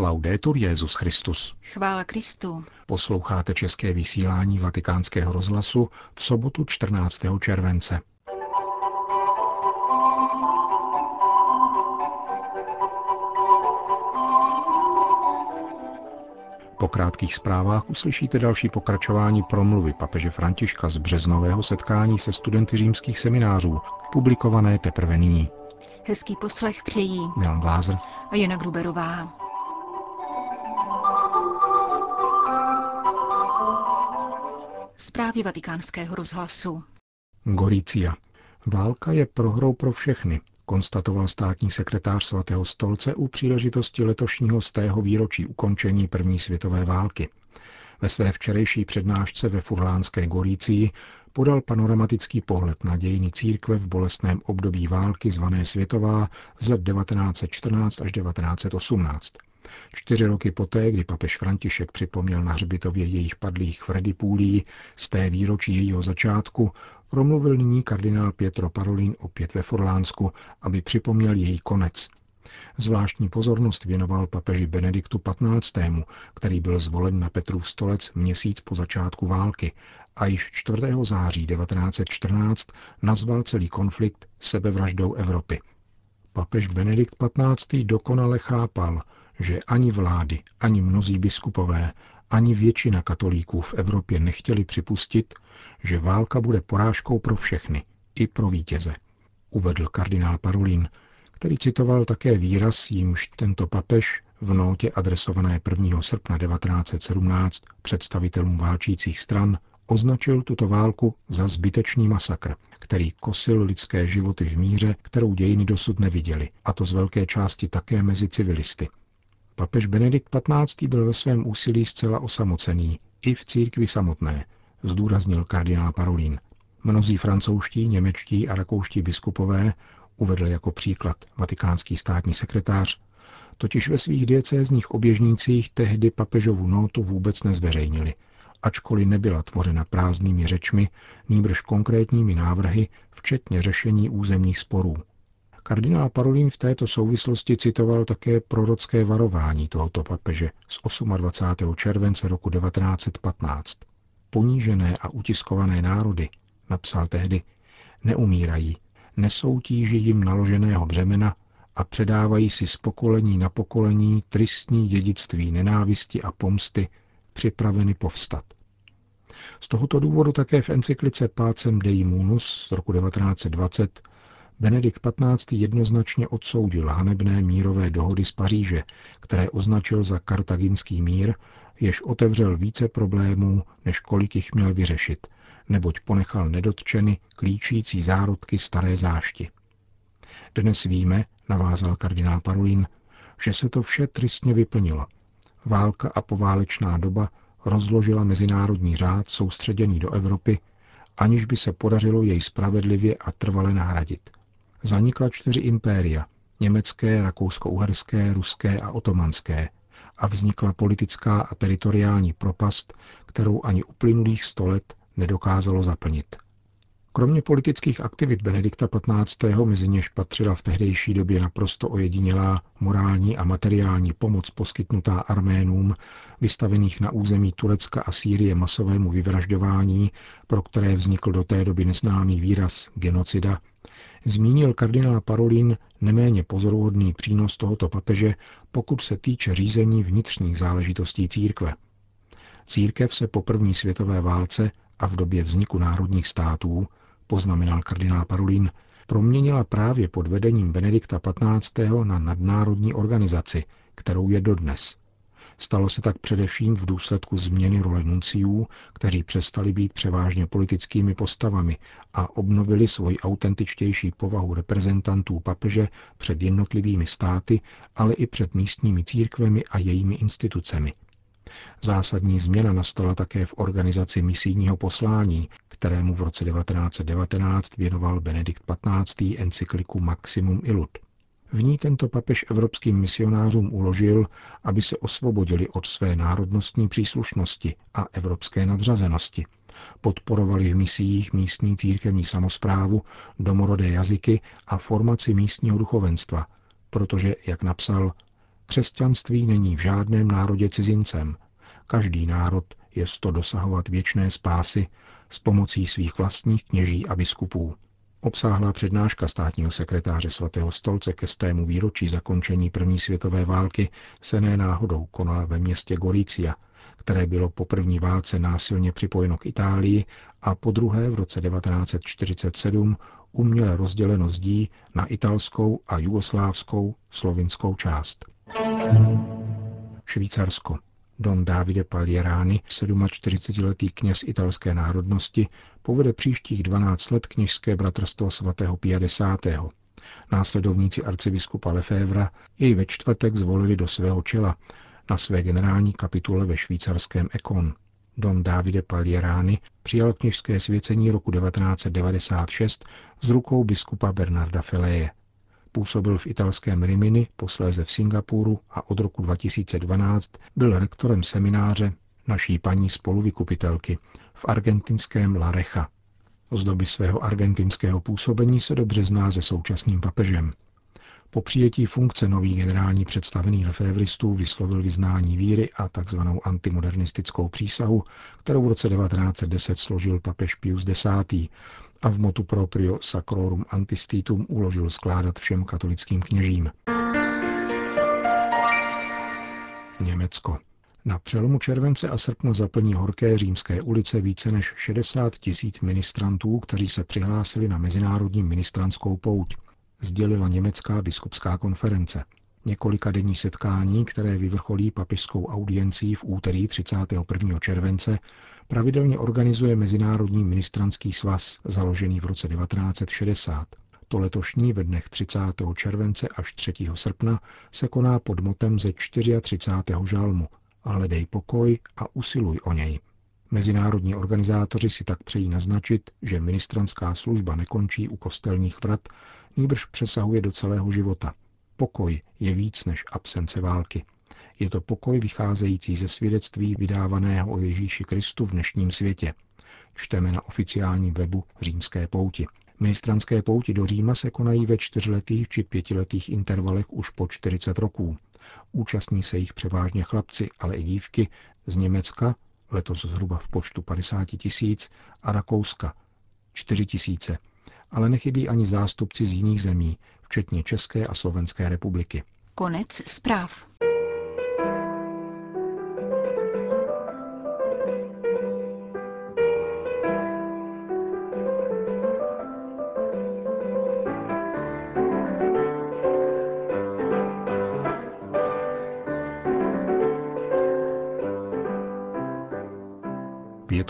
Laudetur Jezus Christus. Chvála Kristu. Posloucháte české vysílání Vatikánského rozhlasu v sobotu 14. července. Po krátkých zprávách uslyšíte další pokračování promluvy papeže Františka z březnového setkání se studenty římských seminářů, publikované teprve nyní. Hezký poslech přejí Milan Glázer a Jana Gruberová. Zprávy vatikánského rozhlasu. Gorícia. Válka je prohrou pro všechny, konstatoval státní sekretář svatého stolce u příležitosti letošního stého výročí ukončení první světové války. Ve své včerejší přednášce ve Furlánské Gorícii podal panoramatický pohled na dějiny církve v bolestném období války zvané světová z let 1914 až 1918. Čtyři roky poté, kdy papež František připomněl na hřbitově jejich padlých v Redipůlii z té výročí jejího začátku, promluvil nyní kardinál Pietro Parolin opět ve Forlánsku, aby připomněl její konec. Zvláštní pozornost věnoval papeži Benediktu XV., který byl zvolen na Petrův stolec měsíc po začátku války a již 4. září 1914 nazval celý konflikt sebevraždou Evropy. Papež Benedikt XV. dokonale chápal, že ani vlády, ani mnozí biskupové, ani většina katolíků v Evropě nechtěli připustit, že válka bude porážkou pro všechny, i pro vítěze. Uvedl kardinál Parolin, který citoval také výraz, jímž tento papež v notě adresované 1. srpna 1917 představitelům válčících stran označil tuto válku za zbytečný masakr, který kosil lidské životy v míře, kterou dějiny dosud neviděli, a to z velké části také mezi civilisty. Papež Benedikt XV. byl ve svém úsilí zcela osamocený, i v církvi samotné, zdůraznil kardinál Parolin. Mnozí francouzští, němečtí a rakouští biskupové, uvedl jako příklad vatikánský státní sekretář, totiž ve svých diecézních oběžnících tehdy papežovu notu vůbec nezveřejnili, ačkoliv nebyla tvořena prázdnými řečmi, nýbrž konkrétními návrhy, včetně řešení územních sporů. Kardinál Parolin v této souvislosti citoval také prorocké varování tohoto papeže z 28. července roku 1915. Ponížené a utiskované národy, napsal tehdy, neumírají, nesou tíži jim naloženého břemena a předávají si z pokolení na pokolení tristní dědictví nenávisti a pomsty, připraveny povstat. Z tohoto důvodu také v encyklice Pacem Dei Munus z roku 1920 Benedikt XV. jednoznačně odsoudil hanebné mírové dohody z Paříže, které označil za kartaginský mír, jež otevřel více problémů, než kolik jich měl vyřešit, neboť ponechal nedotčeny klíčící zárodky staré zášti. Dnes víme, navázal kardinál Parolin, že se to vše tristně vyplnilo. Válka a poválečná doba rozložila mezinárodní řád soustředěný do Evropy, aniž by se podařilo jej spravedlivě a trvale nahradit. Zanikla čtyři impéria, německé, rakousko-uherské, ruské a otomanské, a vznikla politická a teritoriální propast, kterou ani uplynulých sto let nedokázalo zaplnit. Kromě politických aktivit Benedikta XV., mezi něž patřila v tehdejší době naprosto ojedinělá morální a materiální pomoc poskytnutá Arménům, vystavených na území Turecka a Sýrie masovému vyvražďování, pro které vznikl do té doby neznámý výraz genocida, zmínil kardinál Parolin neméně pozoruhodný přínos tohoto papeže, pokud se týče řízení vnitřních záležitostí církve. Církev se po první světové válce a v době vzniku národních států, poznamenal kardinál Parolin, proměnila právě pod vedením Benedikta XV. na nadnárodní organizaci, kterou je dodnes – Stalo se tak především v důsledku změny role nunciů, kteří přestali být převážně politickými postavami a obnovili svoji autentičtější povahu reprezentantů papeže před jednotlivými státy, ale i před místními církvemi a jejími institucemi. Zásadní změna nastala také v organizaci misijního poslání, kterému v roce 1919 věnoval Benedikt XV. encykliku Maximum Illud. V ní tento papež evropským misionářům uložil, aby se osvobodili od své národnostní příslušnosti a evropské nadřazenosti. Podporovali v misiích místní církevní samozprávu, domorodé jazyky a formaci místního duchovenstva, protože, jak napsal, Křesťanství není v žádném národě cizincem. Každý národ je to dosahovat věčné spásy s pomocí svých vlastních kněží a biskupů. Obsáhlá přednáška státního sekretáře svatého stolce ke stému výročí zakončení první světové války se ne náhodou konala ve městě Gorícia, které bylo po první válce násilně připojeno k Itálii a po druhé v roce 1947 uměle rozděleno zdí na italskou a jugoslávskou slovinskou část. Švýcarsko. Don Davide Paglierani, 47-letý kněz italské národnosti, povede příštích 12 let kněžské bratrstvo svatého 50. Následovníci arcibiskupa Lefevra jej ve čtvrtek zvolili do svého čela na své generální kapitule ve švýcarském Ekon. Don Davide Paglierani přijal kněžské svěcení roku 1996 z rukou biskupa Bernarda Feleje. Působil v italském Rimini, posléze v Singapuru a od roku 2012 byl rektorem semináře naší paní spoluvykupitelky v argentinském La Recha. Z doby svého argentinského působení se dobře zná se současným papežem. Po funkce nový generální představený lefévristů vyslovil vyznání víry a tzv. antimodernistickou přísahu, kterou v roce 1910 složil papež Pius X. a v motu proprio Sacrorum Antistitum uložil skládat všem katolickým kněžím. Německo. Na přelomu července a srpna zaplní horké římské ulice více než 60 tisíc ministrantů, kteří se přihlásili na mezinárodní ministranskou pouť sdělila německá biskupská konference. Několika denní setkání, které vyvrcholí papežskou audiencí v úterý 31. července, pravidelně organizuje Mezinárodní ministranský svaz, založený v roce 1960. To letošní ve dnech 30. července až 3. srpna se koná pod motem ze 34. žalmu Hledej pokoj a usiluj o něj. Mezinárodní organizátoři si tak přejí naznačit, že ministranská služba nekončí u kostelních vrat, nýbrž přesahuje do celého života. Pokoj je víc než absence války. Je to pokoj vycházející ze svědectví vydávaného o Ježíši Kristu v dnešním světě. Čteme na oficiálním webu Římské pouti. Ministranské pouti do Říma se konají ve čtyřletých či pětiletých intervalech už po 40 roků. Účastní se jich převážně chlapci, ale i dívky z Německa, letos zhruba v počtu 50 tisíc, a Rakouska 4 tisíce, ale nechybí ani zástupci z jiných zemí, včetně České a Slovenské republiky. Konec zpráv.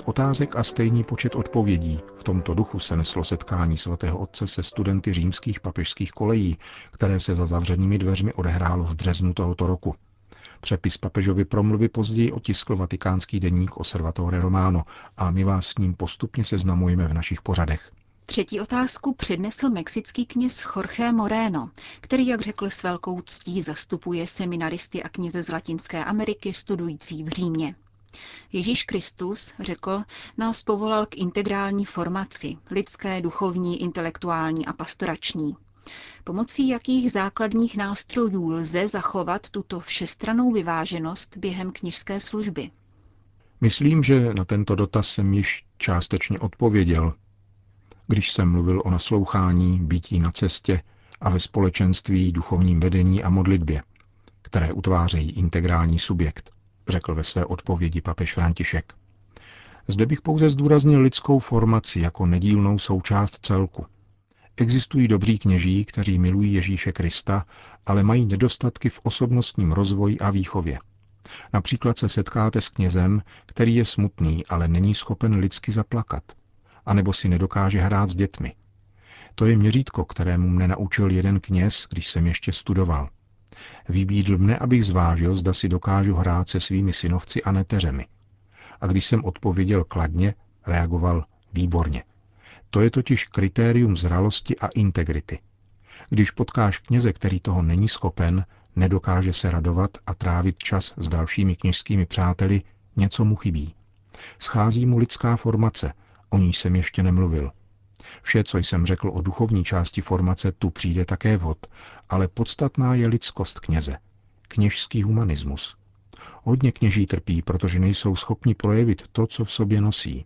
Otázek a stejný počet odpovědí. V tomto duchu se neslo setkání svatého otce se studenty římských papežských kolejí, které se za zavřenými dveřmi odehrálo v březnu tohoto roku. Přepis papežovy promluvy později otiskl vatikánský deník Osservatore Romano a my vás s ním postupně seznamujeme v našich pořadech. Třetí otázku přednesl mexický kněz Jorge Moreno, který, jak řekl s velkou ctí, zastupuje seminaristy a kněze z Latinské Ameriky studující v Římě. Ježíš Kristus, řekl, nás povolal k integrální formaci, lidské, duchovní, intelektuální a pastorační. Pomocí jakých základních nástrojů lze zachovat tuto všestranou vyváženost během knižské služby? Myslím, že na tento dotaz jsem již částečně odpověděl, když jsem mluvil o naslouchání, bytí na cestě a ve společenství, duchovním vedení a modlitbě, které utvářejí integrální subjekt řekl ve své odpovědi papež František. Zde bych pouze zdůraznil lidskou formaci jako nedílnou součást celku. Existují dobří kněží, kteří milují Ježíše Krista, ale mají nedostatky v osobnostním rozvoji a výchově. Například se setkáte s knězem, který je smutný, ale není schopen lidsky zaplakat, anebo si nedokáže hrát s dětmi. To je měřítko, kterému mne naučil jeden kněz, když jsem ještě studoval. Vybídl mne, abych zvážil, zda si dokážu hrát se svými synovci a neteřemi. A když jsem odpověděl kladně, reagoval výborně. To je totiž kritérium zralosti a integrity. Když potkáš kněze, který toho není schopen, nedokáže se radovat a trávit čas s dalšími kněžskými přáteli, něco mu chybí. Schází mu lidská formace, o níž jsem ještě nemluvil. Vše, co jsem řekl o duchovní části formace, tu přijde také vod, ale podstatná je lidskost kněze. kněžský humanismus. Hodně kněží trpí, protože nejsou schopni projevit to, co v sobě nosí.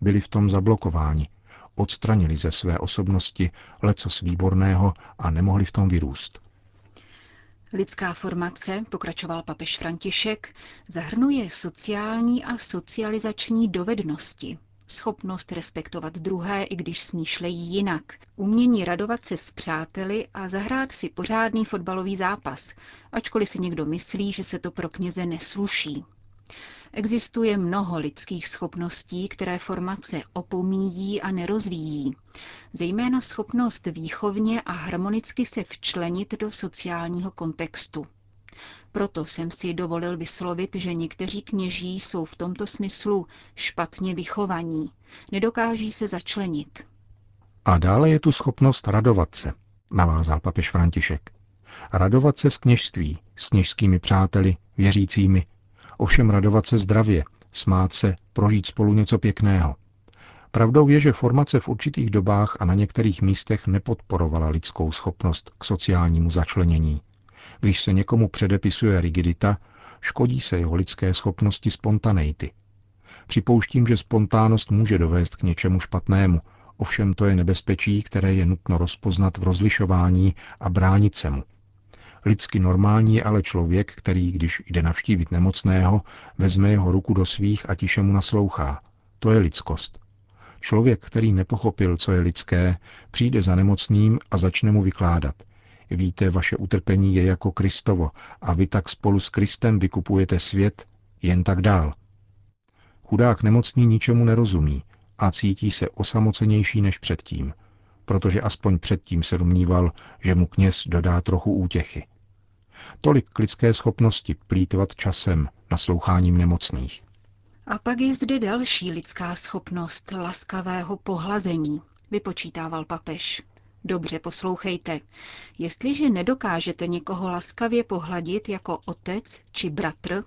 Byli v tom zablokováni, odstranili ze své osobnosti lecos výborného a nemohli v tom vyrůst. Lidská formace, pokračoval papež František, zahrnuje sociální a socializační dovednosti, schopnost respektovat druhé, i když smýšlejí jinak, umění radovat se s přáteli a zahrát si pořádný fotbalový zápas, ačkoliv si někdo myslí, že se to pro kněze nesluší. Existuje mnoho lidských schopností, které formace opomíjí a nerozvíjí, zejména schopnost výchovně a harmonicky se včlenit do sociálního kontextu. Proto jsem si dovolil vyslovit, že někteří kněží jsou v tomto smyslu špatně vychovaní, nedokáží se začlenit. A dále je tu schopnost radovat se, navázal papež František. Radovat se z kněžství, s kněžskými přáteli, věřícími, ovšem radovat se zdravě, smát se, prožít spolu něco pěkného. Pravdou je, že formace v určitých dobách a na některých místech nepodporovala lidskou schopnost k sociálnímu začlenění. Když se někomu předepisuje rigidita, škodí se jeho lidské schopnosti spontaneity. Připouštím, že spontánnost může dovést k něčemu špatnému, ovšem to je nebezpečí, které je nutno rozpoznat v rozlišování a bránit se mu. Lidsky normální je ale člověk, který, když jde navštívit nemocného, vezme jeho ruku do svých a tiše mu naslouchá. To je lidskost. Člověk, který nepochopil, co je lidské, přijde za nemocným a začne mu vykládat. Víte, vaše utrpení je jako Kristovo a vy tak spolu s Kristem vykupujete svět, jen tak dál. Chudák nemocný ničemu nerozumí a cítí se osamocenější než předtím, protože aspoň předtím se domníval, že mu kněz dodá trochu útěchy. Tolik k lidské schopnosti plítvat časem, nasloucháním nemocných. A pak je zde další lidská schopnost laskavého pohlazení, vypočítával papež. Dobře poslouchejte. Jestliže nedokážete někoho laskavě pohladit jako otec či bratr,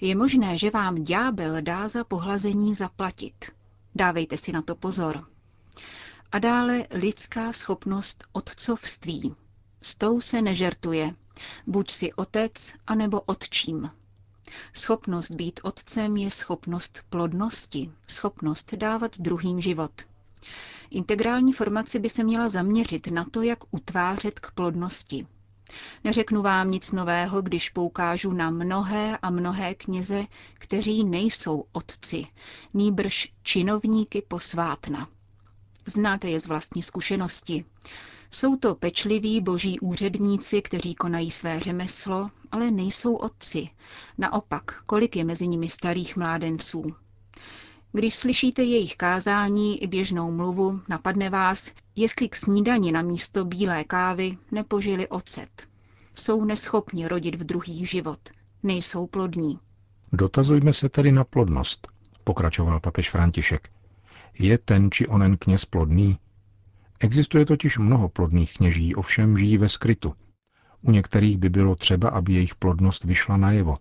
je možné, že vám ďábel dá za pohlazení zaplatit. Dávejte si na to pozor. A dále lidská schopnost otcovství. S tou se nežertuje. Buď si otec, anebo otčím. Schopnost být otcem je schopnost plodnosti, schopnost dávat druhým život. Integrální formace by se měla zaměřit na to, jak utvářet k plodnosti. Neřeknu vám nic nového, když poukážu na mnohé a mnohé kněze, kteří nejsou otci, nýbrž činovníky posvátna. Znáte je z vlastní zkušenosti. Jsou to pečliví boží úředníci, kteří konají své řemeslo, ale nejsou otci. Naopak, kolik je mezi nimi starých mládenců. Když slyšíte jejich kázání i běžnou mluvu, napadne vás, jestli k snídani na místo bílé kávy nepožili ocet. Jsou neschopni rodit v druhých život. Nejsou plodní. Dotazujme se tedy na plodnost, pokračoval papež František. Je ten či onen kněz plodný? Existuje totiž mnoho plodných kněží, ovšem žijí ve skrytu. U některých by bylo třeba, aby jejich plodnost vyšla najevo.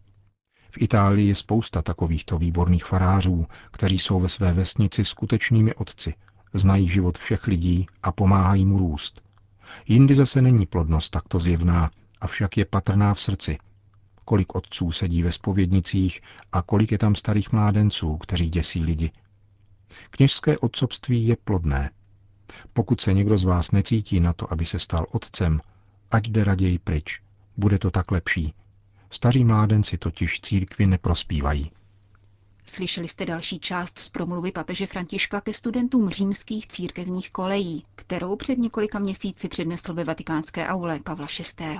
V Itálii je spousta takovýchto výborných farářů, kteří jsou ve své vesnici skutečnými otci, znají život všech lidí a pomáhají mu růst. Jindy zase není plodnost takto zjevná, avšak je patrná v srdci. Kolik otců sedí ve spovědnicích a kolik je tam starých mládenců, kteří děsí lidi. Kněžské otcovství je plodné. Pokud se někdo z vás necítí na to, aby se stal otcem, ať jde raději pryč. Bude to tak lepší, Staří mládenci totiž církvi neprospívají. Slyšeli jste další část z promluvy papeže Františka ke studentům římských církevních kolejí, kterou před několika měsíci přednesl ve vatikánské aule Pavla VI.